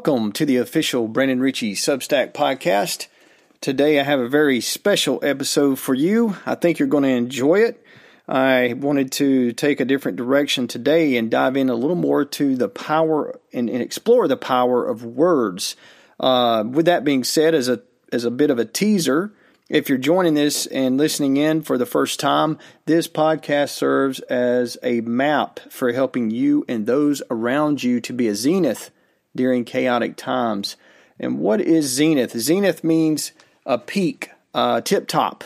Welcome to the official Brandon Richey Substack podcast. Today I have a very special episode for you. I think you're going to enjoy it. I wanted to take a different direction today and dive in a little more to the power and, and explore the power of words. Uh, with that being said, as a as a bit of a teaser, if you're joining this and listening in for the first time, this podcast serves as a map for helping you and those around you to be a zenith during chaotic times. And what is zenith? Zenith means a peak, uh, tip top.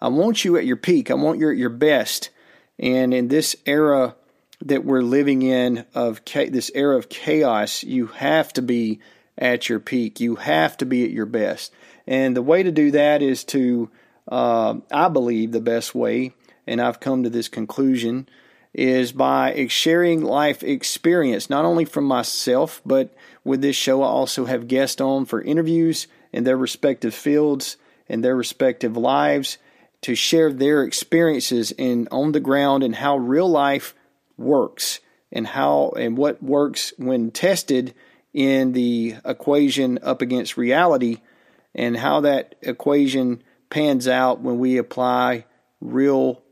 I want you at your peak. I want you at your best. And in this era that we're living in of cha- this era of chaos, you have to be at your peak. You have to be at your best. And the way to do that is to, uh, I believe, the best way, and I've come to this conclusion, is by sharing life experience, not only from myself, but with this show, I also have guests on for interviews in their respective fields and their respective lives to share their experiences in on the ground and how real life works and how and what works when tested in the equation up against reality and how that equation pans out when we apply real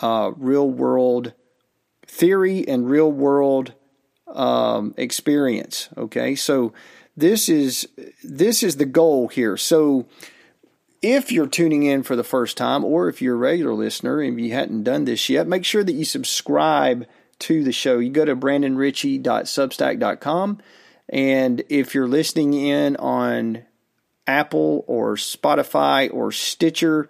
uh, real world theory and real world um, experience. Okay, so this is this is the goal here. So if you're tuning in for the first time, or if you're a regular listener and you hadn't done this yet, make sure that you subscribe to the show. You go to brandonrichey.substack.com, and if you're listening in on Apple or Spotify or Stitcher,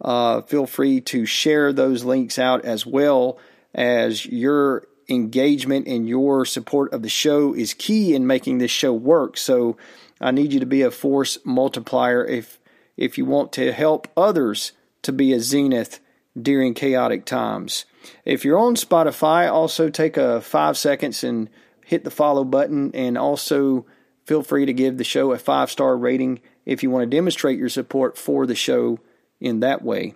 uh, feel free to share those links out as well as your engagement and your support of the show is key in making this show work. So I need you to be a force multiplier if if you want to help others to be a zenith during chaotic times. If you're on Spotify, also take a 5 seconds and hit the follow button and also feel free to give the show a 5-star rating if you want to demonstrate your support for the show in that way.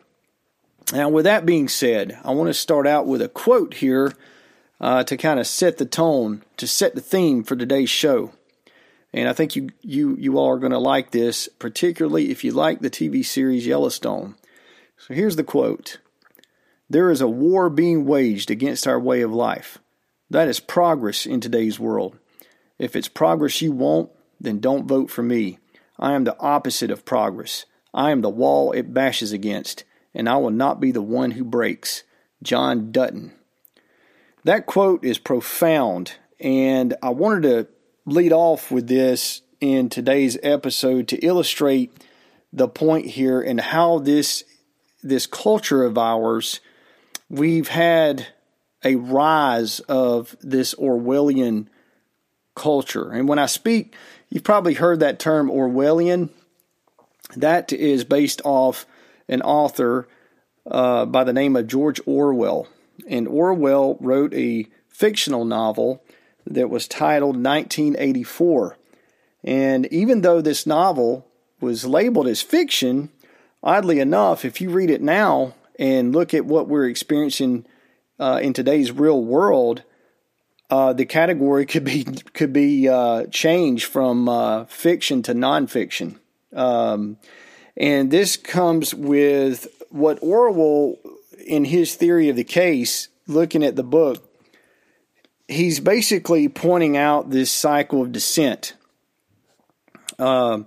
Now, with that being said, I want to start out with a quote here uh, to kind of set the tone, to set the theme for today's show. And I think you you you all are going to like this, particularly if you like the TV series Yellowstone. So here's the quote: "There is a war being waged against our way of life. That is progress in today's world. If it's progress you want, then don't vote for me. I am the opposite of progress. I am the wall it bashes against, and I will not be the one who breaks." John Dutton. That quote is profound, and I wanted to lead off with this in today's episode to illustrate the point here and how this this culture of ours we've had a rise of this Orwellian culture. And when I speak, you've probably heard that term Orwellian. That is based off an author uh, by the name of George Orwell and Orwell wrote a fictional novel that was titled 1984. And even though this novel was labeled as fiction, oddly enough, if you read it now and look at what we're experiencing uh, in today's real world, uh, the category could be could be uh, changed from uh, fiction to nonfiction, um, and this comes with what Orwell in his theory of the case, looking at the book, he's basically pointing out this cycle of descent, uh,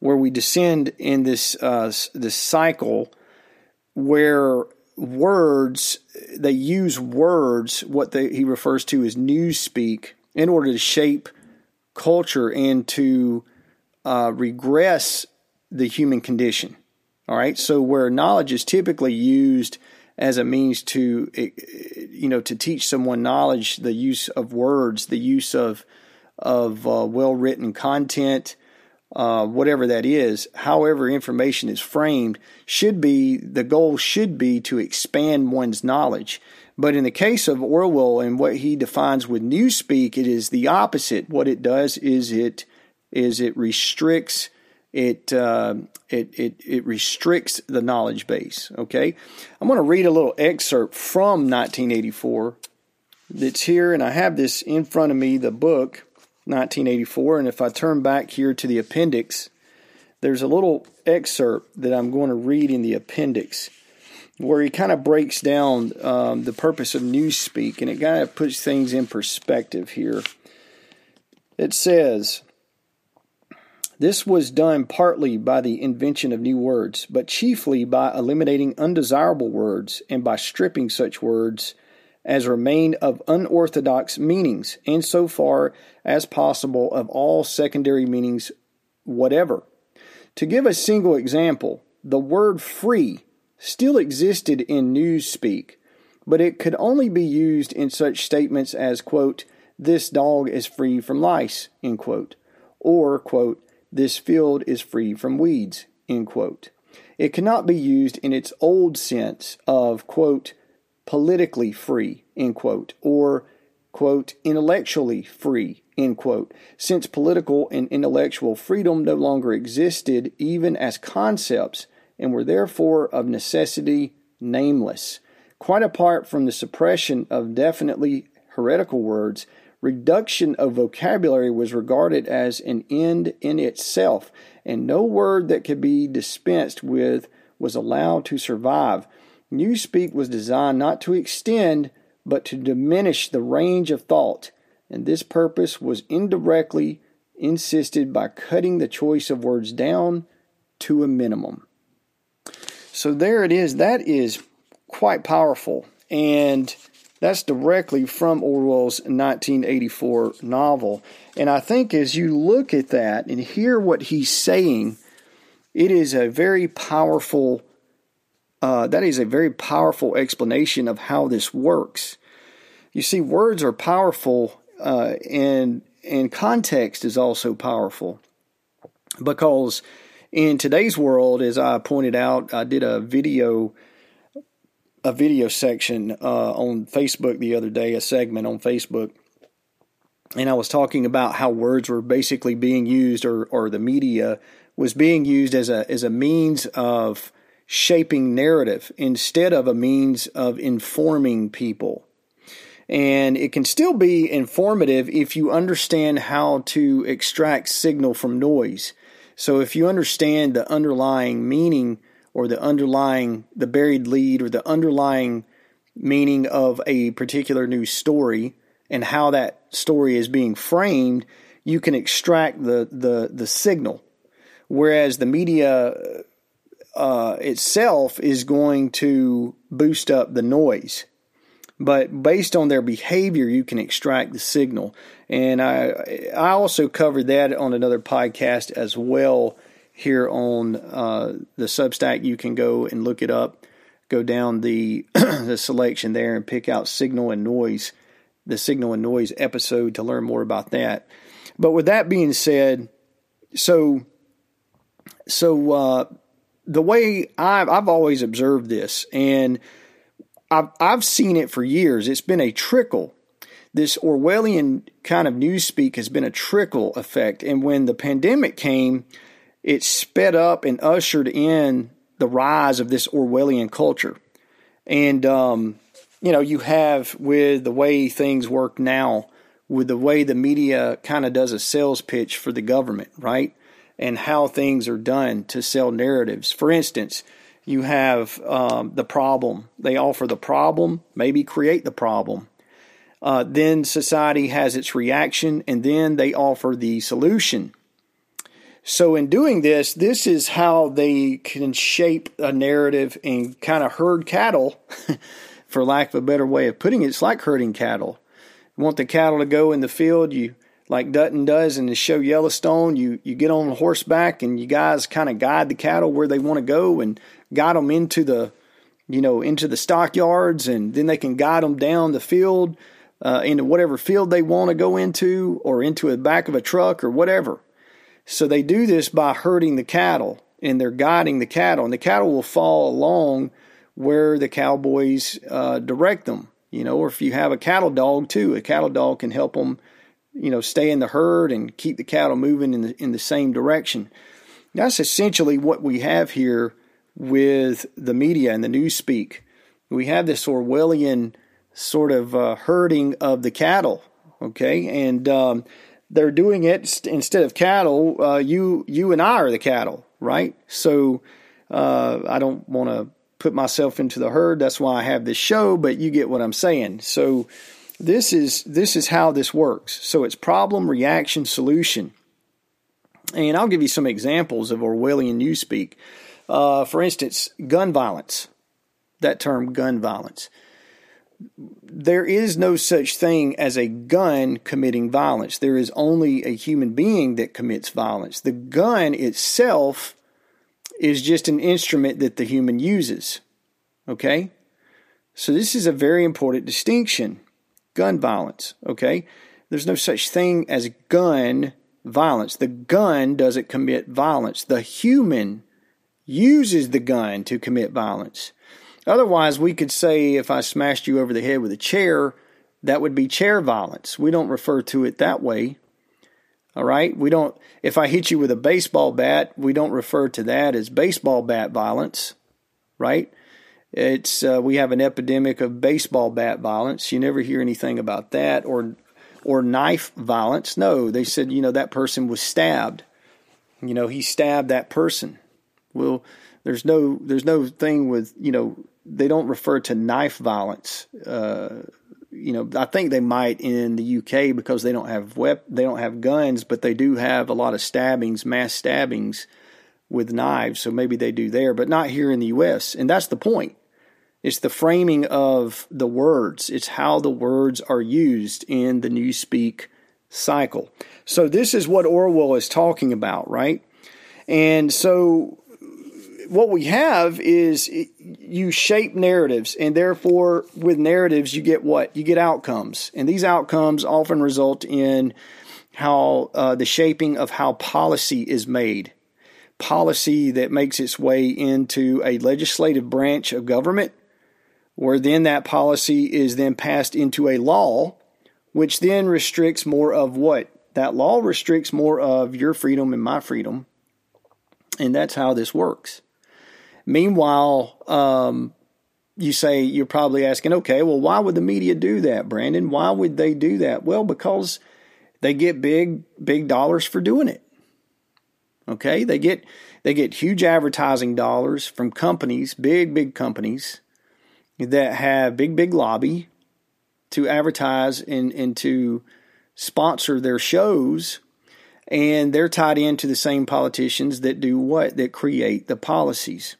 where we descend in this uh, this cycle where words they use words what they, he refers to as newspeak in order to shape culture and to uh, regress the human condition. All right, so where knowledge is typically used as a means to you know to teach someone knowledge the use of words the use of of uh, well written content uh, whatever that is however information is framed should be the goal should be to expand one's knowledge but in the case of Orwell and what he defines with newspeak, it is the opposite. What it does is it is it restricts it, uh, it, it, it restricts the knowledge base. Okay, I'm going to read a little excerpt from 1984 that's here, and I have this in front of me, the book 1984. And if I turn back here to the appendix, there's a little excerpt that I'm going to read in the appendix where he kind of breaks down um, the purpose of Newspeak and it kind of puts things in perspective here. It says, this was done partly by the invention of new words, but chiefly by eliminating undesirable words and by stripping such words as remain of unorthodox meanings, and so far as possible of all secondary meanings whatever. To give a single example, the word free still existed in newspeak, but it could only be used in such statements as, quote, this dog is free from lice, end quote, or, quote, this field is free from weeds, end quote. It cannot be used in its old sense of, quote, politically free, end quote, or, quote, intellectually free, end quote, since political and intellectual freedom no longer existed even as concepts and were therefore of necessity nameless. Quite apart from the suppression of definitely heretical words, reduction of vocabulary was regarded as an end in itself, and no word that could be dispensed with was allowed to survive. Newspeak was designed not to extend, but to diminish the range of thought, and this purpose was indirectly insisted by cutting the choice of words down to a minimum. So there it is. That is quite powerful. And that's directly from Orwell's 1984 novel. And I think as you look at that and hear what he's saying, it is a very powerful, uh, that is a very powerful explanation of how this works. You see, words are powerful, uh, and, and context is also powerful because in today's world, as I pointed out, I did a video a video section uh, on Facebook the other day, a segment on Facebook, and I was talking about how words were basically being used, or or the media was being used as a as a means of shaping narrative instead of a means of informing people. And it can still be informative if you understand how to extract signal from noise. So if you understand the underlying meaning or the underlying, the buried lead or the underlying meaning of a particular news story and how that story is being framed, you can extract the, the, the signal. Whereas the media uh, itself is going to boost up the noise. But based on their behavior, you can extract the signal. And I I also covered that on another podcast as well here on uh, the Substack. You can go and look it up, go down the the selection there and pick out signal and noise, the signal and noise episode to learn more about that. But with that being said, so so uh, the way I've, I've always observed this, and I've, I've seen it for years. It's been a trickle this Orwellian kind of newspeak has been a trickle effect. And when the pandemic came, it sped up and ushered in the rise of this Orwellian culture. And, um, you know, you have with the way things work now, with the way the media kind of does a sales pitch for the government, right? And how things are done to sell narratives. For instance, you have um, the problem. They offer the problem, maybe create the problem uh, then society has its reaction, and then they offer the solution. So, in doing this, this is how they can shape a narrative and kind of herd cattle, for lack of a better way of putting it. It's like herding cattle. You want the cattle to go in the field, you like Dutton does in the show Yellowstone. You you get on horseback and you guys kind of guide the cattle where they want to go and guide them into the you know into the stockyards, and then they can guide them down the field uh, into whatever field they want to go into or into the back of a truck or whatever. So they do this by herding the cattle and they're guiding the cattle, and the cattle will fall along where the cowboys uh, direct them. You know, or if you have a cattle dog too, a cattle dog can help them, you know, stay in the herd and keep the cattle moving in the in the same direction. That's essentially what we have here with the media and the newspeak. We have this Orwellian sort of uh, herding of the cattle. Okay, and um, they're doing it instead of cattle. Uh, you you and I are the cattle, right? So uh, I don't want to put myself into the herd. That's why I have this show. But you get what I'm saying. So this is this is how this works. So it's problem, reaction, solution. And I'll give you some examples of Orwellian newspeak. Uh, for instance, gun violence. That term, gun violence there is no such thing as a gun committing violence. There is only a human being that commits violence. The gun itself is just an instrument that the human uses. Okay? So this is a very important distinction. Gun violence. Okay? There's no such thing as gun violence. The gun doesn't commit violence. The human uses the gun to commit violence. Otherwise, we could say if I smashed you over the head with a chair, that would be chair violence. We don't refer to it that way. All right? We don't if I hit you with a baseball bat, we don't refer to that as baseball bat violence, right? It's uh, we have an epidemic of baseball bat violence. You never hear anything about that or or knife violence. No, they said, you know, that person was stabbed. You know, he stabbed that person. Well, there's no there's no thing with, you know, they don't refer to knife violence. Uh, you know, I think they might in the UK because they don't have wep- they don't have guns, but they do have a lot of stabbings, mass stabbings with knives. So maybe they do there, but not here in the US. And that's the point. It's the framing of the words. It's how the words are used in the newspeak cycle. So this is what Orwell is talking about, right? And so what we have is you shape narratives, and therefore, with narratives, you get what? You get outcomes. And these outcomes often result in how uh, the shaping of how policy is made. Policy that makes its way into a legislative branch of government, where then that policy is then passed into a law, which then restricts more of what? That law restricts more of your freedom and my freedom. And that's how this works. Meanwhile, um, you say you're probably asking, okay, well, why would the media do that, Brandon? Why would they do that? Well, because they get big, big dollars for doing it. Okay, they get they get huge advertising dollars from companies, big, big companies that have big, big lobby to advertise and, and to sponsor their shows and they're tied into the same politicians that do what that create the policies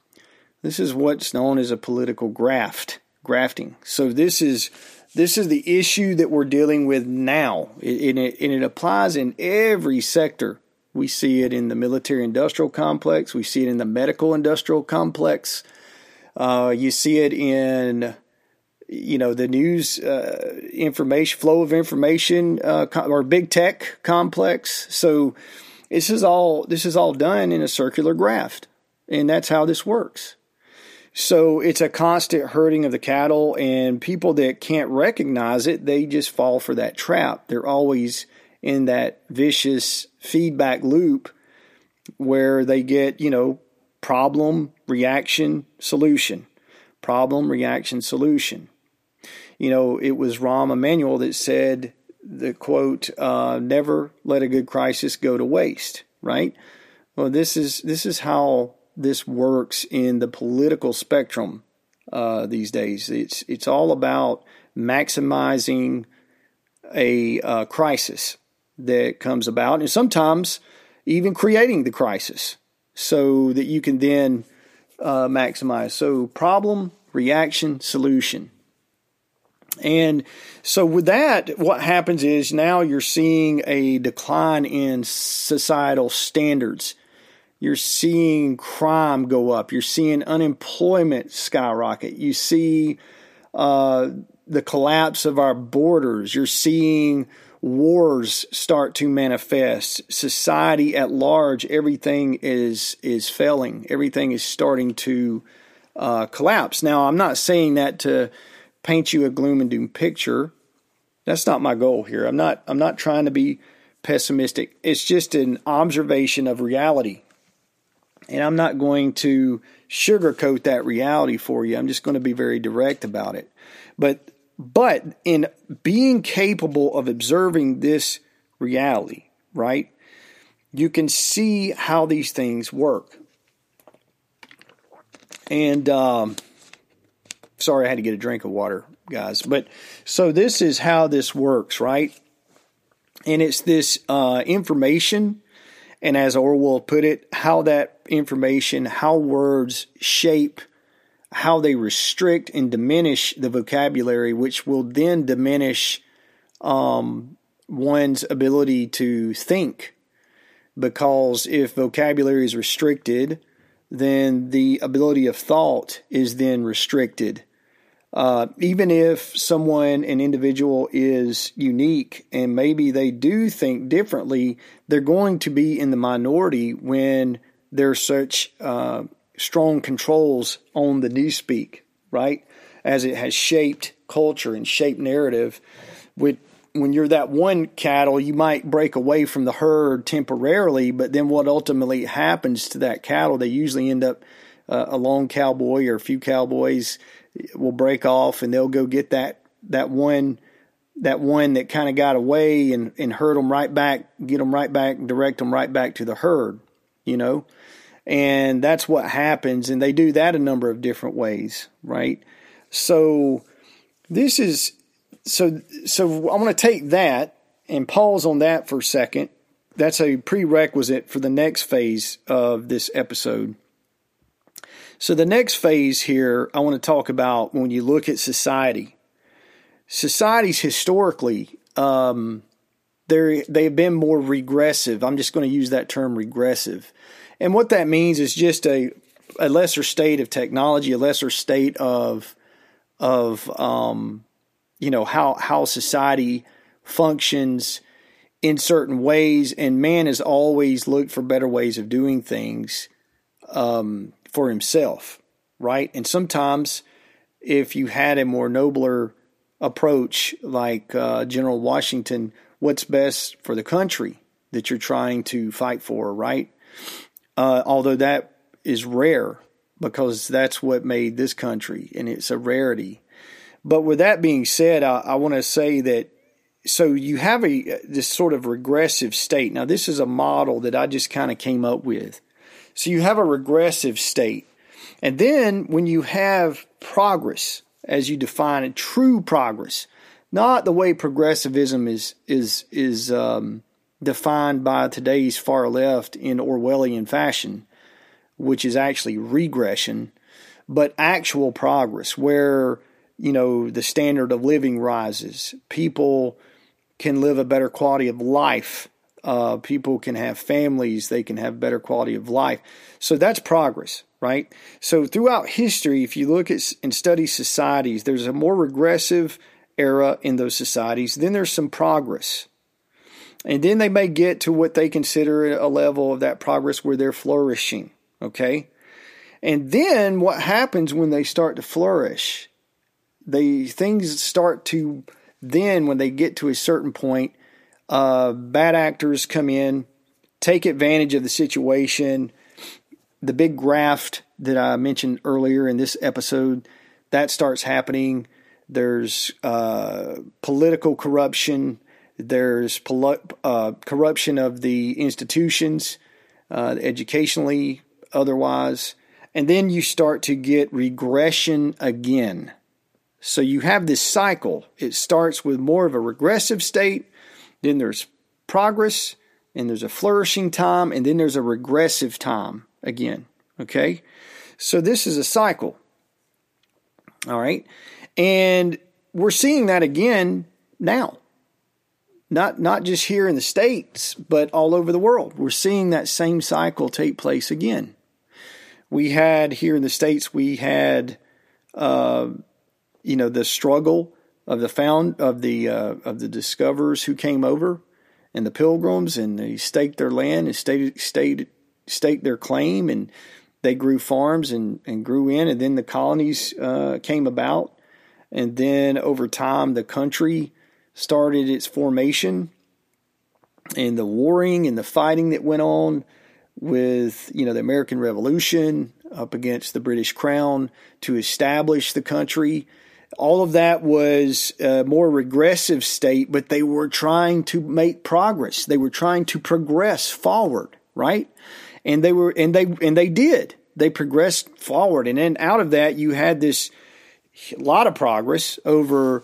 this is what's known as a political graft, grafting. So this is this is the issue that we're dealing with now, and it, and it applies in every sector. We see it in the military industrial complex. We see it in the medical industrial complex. Uh, you see it in you know the news uh, information flow of information uh, or big tech complex. So this is all this is all done in a circular graft, and that's how this works. So it's a constant herding of the cattle, and people that can't recognize it, they just fall for that trap. They're always in that vicious feedback loop where they get, you know, problem, reaction, solution. Problem, reaction, solution. You know, it was Rahm Emanuel that said the quote, uh, never let a good crisis go to waste, right? Well, this is this is how this works in the political spectrum uh, these days. It's it's all about maximizing a uh, crisis that comes about, and sometimes even creating the crisis so that you can then uh, maximize. So problem, reaction, solution. And so, with that, what happens is now you're seeing a decline in societal standards you're seeing crime go up. You're seeing unemployment skyrocket. You see uh, the collapse of our borders. You're seeing wars start to manifest. Society at large, everything is is failing. Everything is starting to uh, collapse. Now, I'm not saying that to paint you a gloom and doom picture. That's not my goal here. I'm not. I'm not trying to be pessimistic. It's just an observation of reality. And I'm not going to sugarcoat that reality for you. I'm just going to be very direct about it. But but in being capable of observing this reality, right? You can see how these things work. And um, sorry, I had to get a drink of water, guys. But so this is how this works, right? And it's this uh, information, and as Orwell put it, how that information, how words shape how they restrict and diminish the vocabulary, which will then diminish um, one's ability to think. Because if vocabulary is restricted, then the ability of thought is then restricted. Uh, even if someone, an individual, is unique and maybe they do think differently, they're going to be in the minority when there's such uh, strong controls on the newspeak, right? As it has shaped culture and shaped narrative. With when you're that one cattle, you might break away from the herd temporarily, but then what ultimately happens to that cattle? They usually end up uh, a lone cowboy or a few cowboys will break off and they'll go get that that one that one that kind of got away and and herd them right back, get them right back, direct them right back to the herd, you know. And that's what happens. And they do that a number of different ways, right? So this is so so I want to take that and pause on that for a second. That's a prerequisite for the next phase of this episode. So the next phase here I want to talk about when you look at society. Societies historically um, they they have been more regressive. I'm just going to use that term regressive. And what that means is just a, a lesser state of technology, a lesser state of of um, you know how how society functions in certain ways, and man has always looked for better ways of doing things um, for himself, right? And sometimes, if you had a more nobler approach, like uh, General Washington, what's best for the country that you're trying to fight for, right? Uh, although that is rare because that's what made this country and it's a rarity. But with that being said, I, I want to say that so you have a this sort of regressive state. Now this is a model that I just kind of came up with. So you have a regressive state. And then when you have progress, as you define it, true progress, not the way progressivism is is is um, defined by today's far left in Orwellian fashion, which is actually regression, but actual progress where, you know, the standard of living rises. People can live a better quality of life. Uh, people can have families. They can have better quality of life. So that's progress, right? So throughout history, if you look at and study societies, there's a more regressive era in those societies. Then there's some progress and then they may get to what they consider a level of that progress where they're flourishing. Okay. And then what happens when they start to flourish? They things start to then when they get to a certain point, uh, bad actors come in, take advantage of the situation. The big graft that I mentioned earlier in this episode that starts happening. There's uh, political corruption there's uh, corruption of the institutions, uh, educationally, otherwise. And then you start to get regression again. So you have this cycle. It starts with more of a regressive state, then there's progress, and there's a flourishing time, and then there's a regressive time again. Okay? So this is a cycle. All right? And we're seeing that again now not not just here in the states, but all over the world. We're seeing that same cycle take place again. We had here in the states, we had, uh, you know, the struggle of the found of the uh, of the discoverers who came over, and the pilgrims, and they staked their land and stated, stated, staked their claim, and they grew farms and, and grew in, and then the colonies uh, came about, and then over time the country started its formation and the warring and the fighting that went on with you know the American Revolution up against the British Crown to establish the country all of that was a more regressive state, but they were trying to make progress. They were trying to progress forward, right? And they were, and they, and they did. They progressed forward. And then out of that, you had this lot of progress over,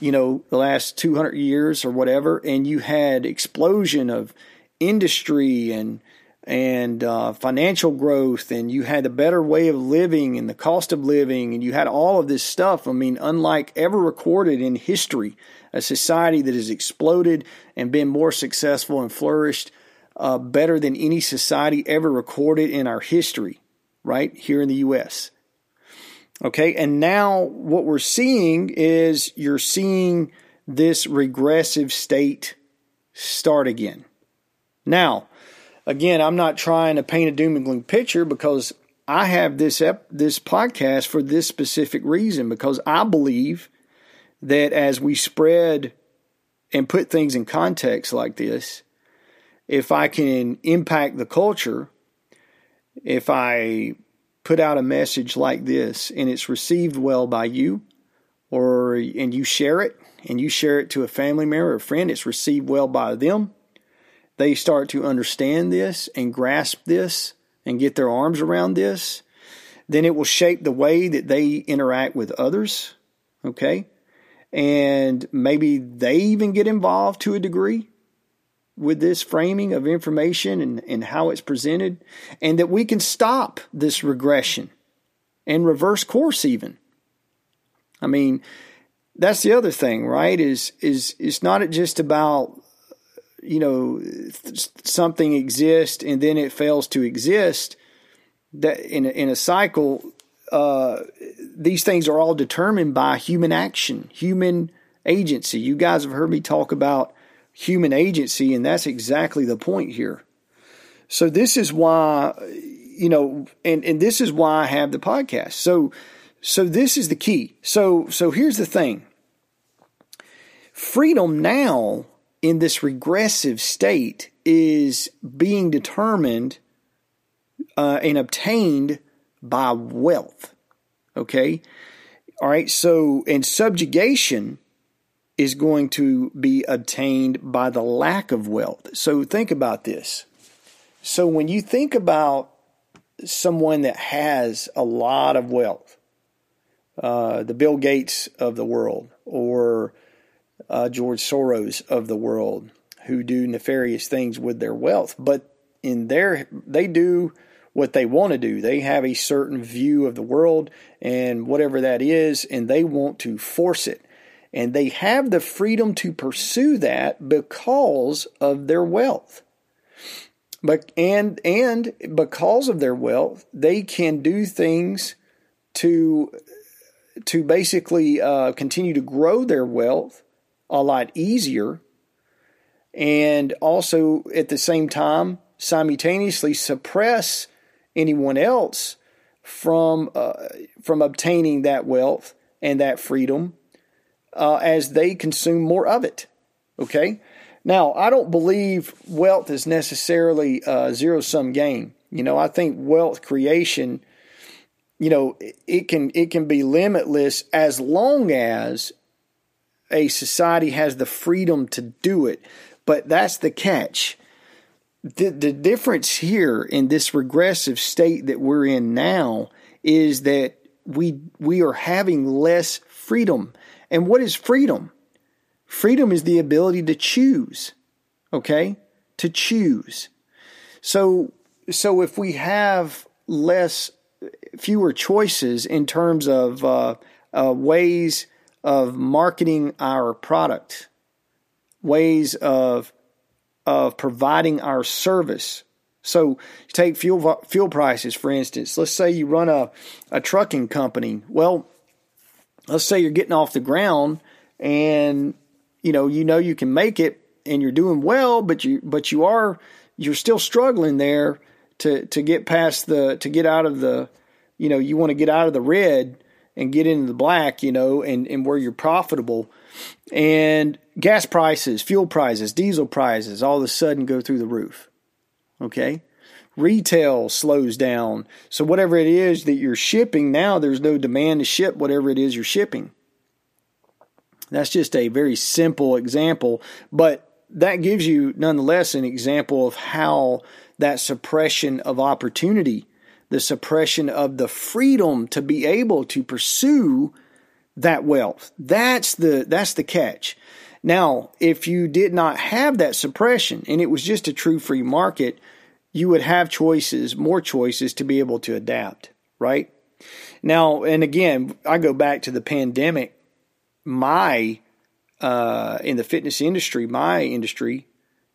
you know, the last 200 years or whatever. And you had explosion of industry and, and uh, financial growth, and you had a better way of living and the cost of living, and you had all of this stuff. I mean, unlike ever recorded in history, a society that has exploded and been more successful and flourished uh, better than any society ever recorded in our history, right here in the U.S. Okay, and now what we're seeing is you're seeing this regressive state start again. Now, again, I'm not trying to paint a doom and gloom picture because I have this ep- this podcast for this specific reason because I believe that as we spread and put things in context like this, if I can impact the culture, if I put out a message like this and it's received well by you or and you share it and you share it to a family member or friend, it's received well by them they start to understand this and grasp this and get their arms around this, then it will shape the way that they interact with others. Okay. And maybe they even get involved to a degree with this framing of information and, and how it's presented, and that we can stop this regression and reverse course even. I mean, that's the other thing, right? Is is it's not just about you know something exists and then it fails to exist that in a, in a cycle uh, these things are all determined by human action human agency you guys have heard me talk about human agency and that's exactly the point here. So this is why you know and and this is why I have the podcast. So so this is the key. So so here's the thing. Freedom now in this regressive state is being determined uh, and obtained by wealth. Okay? All right, so, and subjugation is going to be obtained by the lack of wealth. So think about this. So when you think about someone that has a lot of wealth, uh, the Bill Gates of the world, or uh, George Soros of the world who do nefarious things with their wealth, but in their they do what they want to do. They have a certain view of the world and whatever that is, and they want to force it. And they have the freedom to pursue that because of their wealth. But and and because of their wealth, they can do things to to basically uh, continue to grow their wealth a lot easier and also at the same time simultaneously suppress anyone else from uh, from obtaining that wealth and that freedom uh, as they consume more of it. Okay. Now, I don't believe wealth is necessarily a zero sum game. You know, I think wealth creation, you know, it can it can be limitless as long as a society has the freedom to do it. But that's the catch. The, the difference here in this regressive state that we're in now is that we we are having less freedom. And what is freedom? Freedom is the ability to choose. Okay? To choose. So so if we have less fewer choices in terms of uh, uh, ways of marketing our product, ways of of providing our service. So take fuel fuel prices for instance. Let's say you run a, a trucking company. Well, let's say you're getting off the ground and you know you know you can make it and you're doing well, but you but you are you're still struggling there to to get past the to get out of the you know you want to get out of the red and get into the black, you know, and, and where you're profitable. And gas prices, fuel prices, diesel prices all of a sudden go through the roof. Okay? Retail slows down. So whatever it is that you're shipping now, there's no demand to ship whatever it is you're shipping. That's just a very simple example, but that gives you nonetheless an example of how that suppression of opportunity, the suppression of the freedom to be able to pursue that wealth. That's the that's the catch. Now, if you did not have that suppression and it was just a true free market, you would have choices, more choices to be able to adapt, right? Now, and again, I go back to the pandemic. My uh, in the fitness industry, my industry,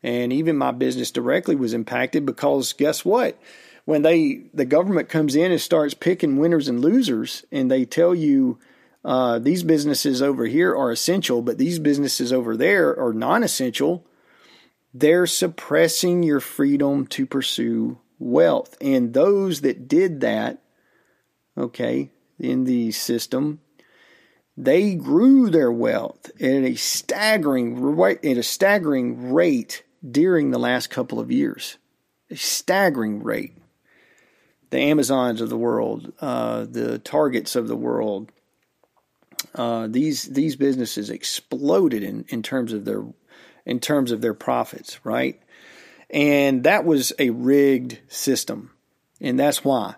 and even my business directly was impacted because guess what? When they the government comes in and starts picking winners and losers, and they tell you uh, these businesses over here are essential, but these businesses over there are non-essential. They're suppressing your freedom to pursue wealth, and those that did that, okay, in the system they grew their wealth at a staggering at a staggering rate during the last couple of years. A staggering rate. The Amazons of the world, uh, the Targets of the world, uh, these these businesses exploded in, in terms of their in terms of their profits, right? And that was a rigged system, and that's why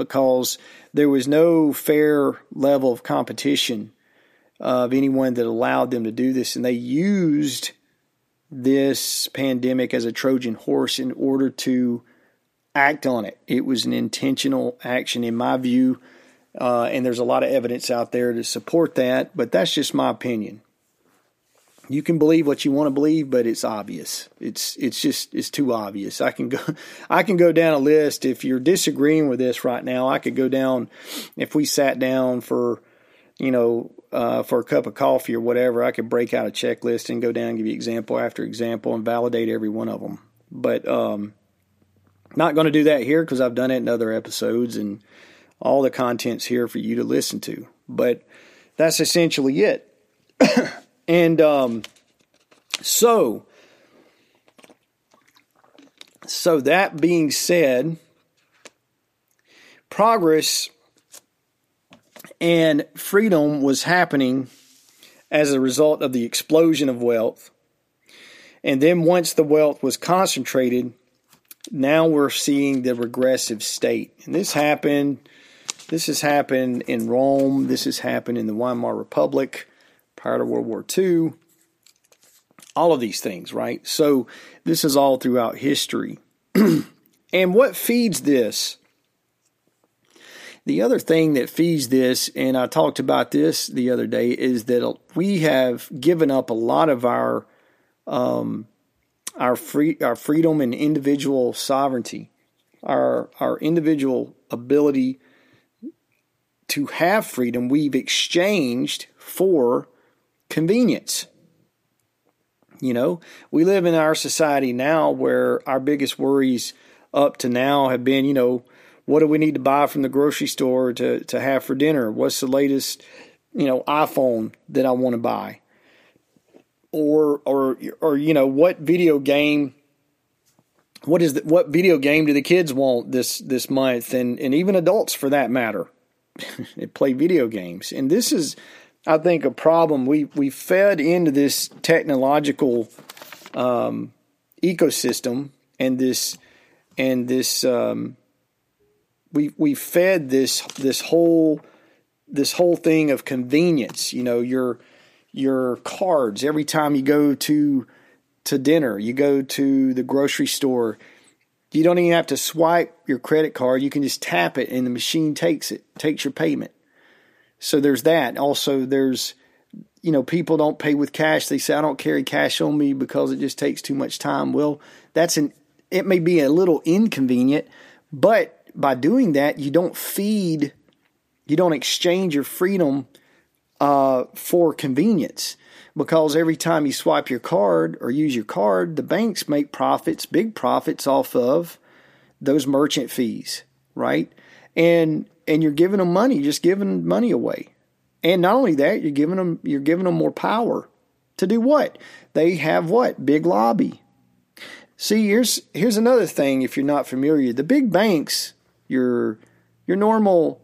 because there was no fair level of competition of anyone that allowed them to do this. And they used this pandemic as a Trojan horse in order to act on it. It was an intentional action, in my view. Uh, and there's a lot of evidence out there to support that, but that's just my opinion you can believe what you want to believe, but it's obvious. It's it's just it's too obvious. I can go I can go down a list. If you're disagreeing with this right now, I could go down. If we sat down for you know uh, for a cup of coffee or whatever, I could break out a checklist and go down and give you example after example and validate every one of them. But um, not going to do that here because I've done it in other episodes and all the content's here for you to listen to. But that's essentially it. And um, so, so that being said, progress and freedom was happening as a result of the explosion of wealth. And then once the wealth was concentrated, now we're seeing the regressive state. And this happened this has happened in Rome, this has happened in the Weimar Republic prior to World War II, all of these things, right? So this is all throughout history. and what feeds this? The other thing that feeds this, and I talked about this the other day, is that we have given up a lot of our um, our free our freedom and individual sovereignty, our our individual ability to have freedom. We've exchanged for convenience. You know, we live in our society now where our biggest worries up to now have been, you know, what do we need to buy from the grocery store to, to have for dinner? What's the latest, you know, iPhone that I want to buy? Or or or you know, what video game what is the, what video game do the kids want this this month and and even adults for that matter play video games and this is I think, a problem. We we fed into this technological um, ecosystem and this and this um, we we fed this this whole this whole thing of convenience. You know, your your cards every time you go to to dinner, you go to the grocery store. You don't even have to swipe your credit card. You can just tap it, and the machine takes it, takes your payment. So there's that. Also, there's, you know, people don't pay with cash. They say, I don't carry cash on me because it just takes too much time. Well, that's an, it may be a little inconvenient, but by doing that, you don't feed, you don't exchange your freedom uh, for convenience because every time you swipe your card or use your card, the banks make profits, big profits off of those merchant fees, right? And and you're giving them money, just giving money away. And not only that, you're giving them you're giving them more power to do what? They have what? Big lobby. See, here's here's another thing if you're not familiar. The big banks, your your normal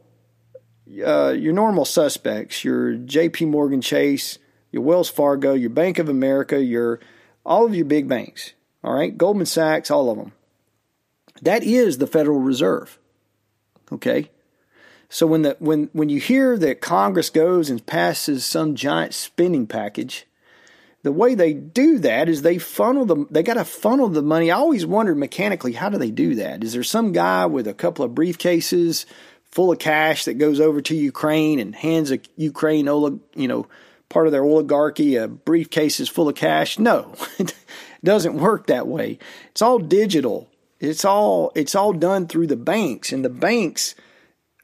uh, your normal suspects, your J.P. Morgan Chase, your Wells Fargo, your Bank of America, your all of your big banks, all right, Goldman Sachs, all of them. That is the Federal Reserve. Okay? So when the when when you hear that Congress goes and passes some giant spending package, the way they do that is they funnel them they got to funnel the money. I always wondered mechanically how do they do that? Is there some guy with a couple of briefcases full of cash that goes over to Ukraine and hands a Ukraine you know part of their oligarchy a briefcases full of cash? No. it doesn't work that way. It's all digital. It's all it's all done through the banks and the banks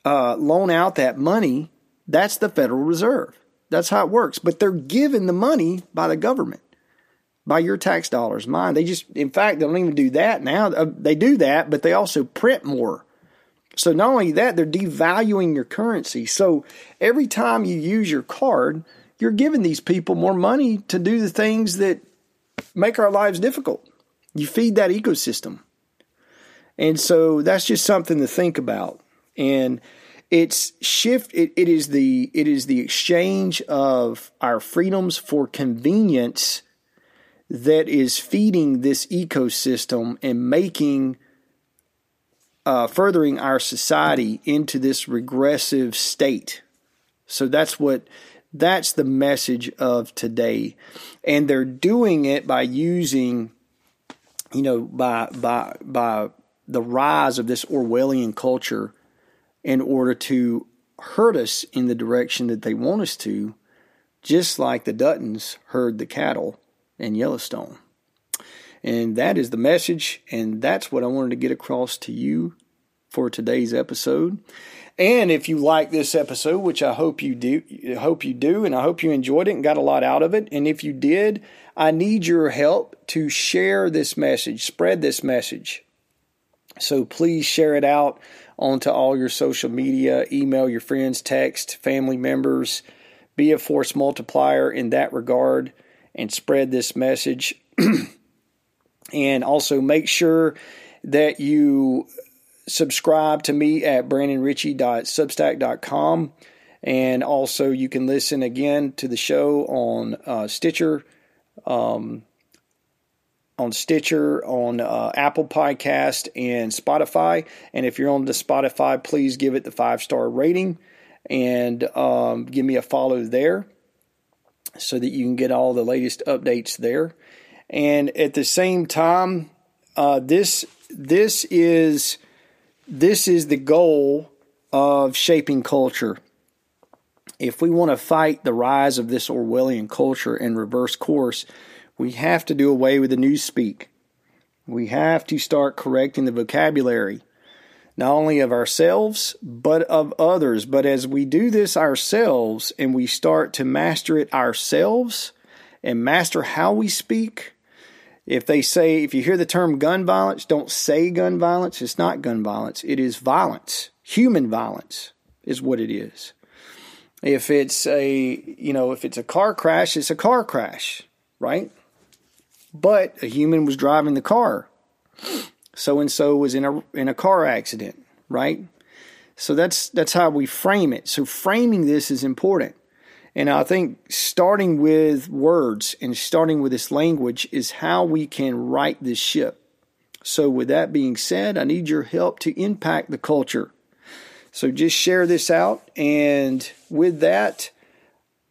uh, loan out that money, that's the Federal Reserve. That's how it works. But they're given the money by the government, by your tax dollars, mine. They just, in fact, they don't even do that now. Uh, they do that, but they also print more. So not only that, they're devaluing your currency. So every time you use your card, you're giving these people more money to do the things that make our lives difficult. You feed that ecosystem. And so that's just something to think about and it's shift it, it is the it is the exchange of our freedoms for convenience that is feeding this ecosystem and making uh, furthering our society into this regressive state. So that's what that's the message of today. And they're doing it by using you know by by by the rise of this orwellian culture in order to hurt us in the direction that they want us to, just like the Duttons herd the cattle in Yellowstone. And that is the message, and that's what I wanted to get across to you for today's episode. And if you like this episode, which I hope you do, hope you do, and I hope you enjoyed it and got a lot out of it. And if you did, I need your help to share this message, spread this message. So please share it out onto all your social media, email your friends, text family members, be a force multiplier in that regard and spread this message. and also make sure that you subscribe to me at brandonrichey.substack.com. And also, you can listen again to the show on uh, Stitcher, um, on Stitcher, on uh, Apple Podcast, and Spotify. And if you're on the Spotify, please give it the five star rating and um, give me a follow there so that you can get all the latest updates there. And at the same time, uh, this this is this is the goal of shaping culture. If we want to fight the rise of this Orwellian culture and reverse course, we have to do away with the newspeak. We have to start correcting the vocabulary, not only of ourselves, but of others. But as we do this ourselves and we start to master it ourselves and master how we speak, if they say, if you hear the term gun violence, don't say gun violence. It's not gun violence, it is violence. Human violence is what it is. If it's a, you know, if it's a car crash, it's a car crash, right? But a human was driving the car. So and so was in a in a car accident, right? So that's that's how we frame it. So framing this is important. And I think starting with words and starting with this language is how we can right this ship. So, with that being said, I need your help to impact the culture. So, just share this out. And with that,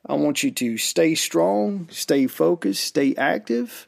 I want you to stay strong, stay focused, stay active,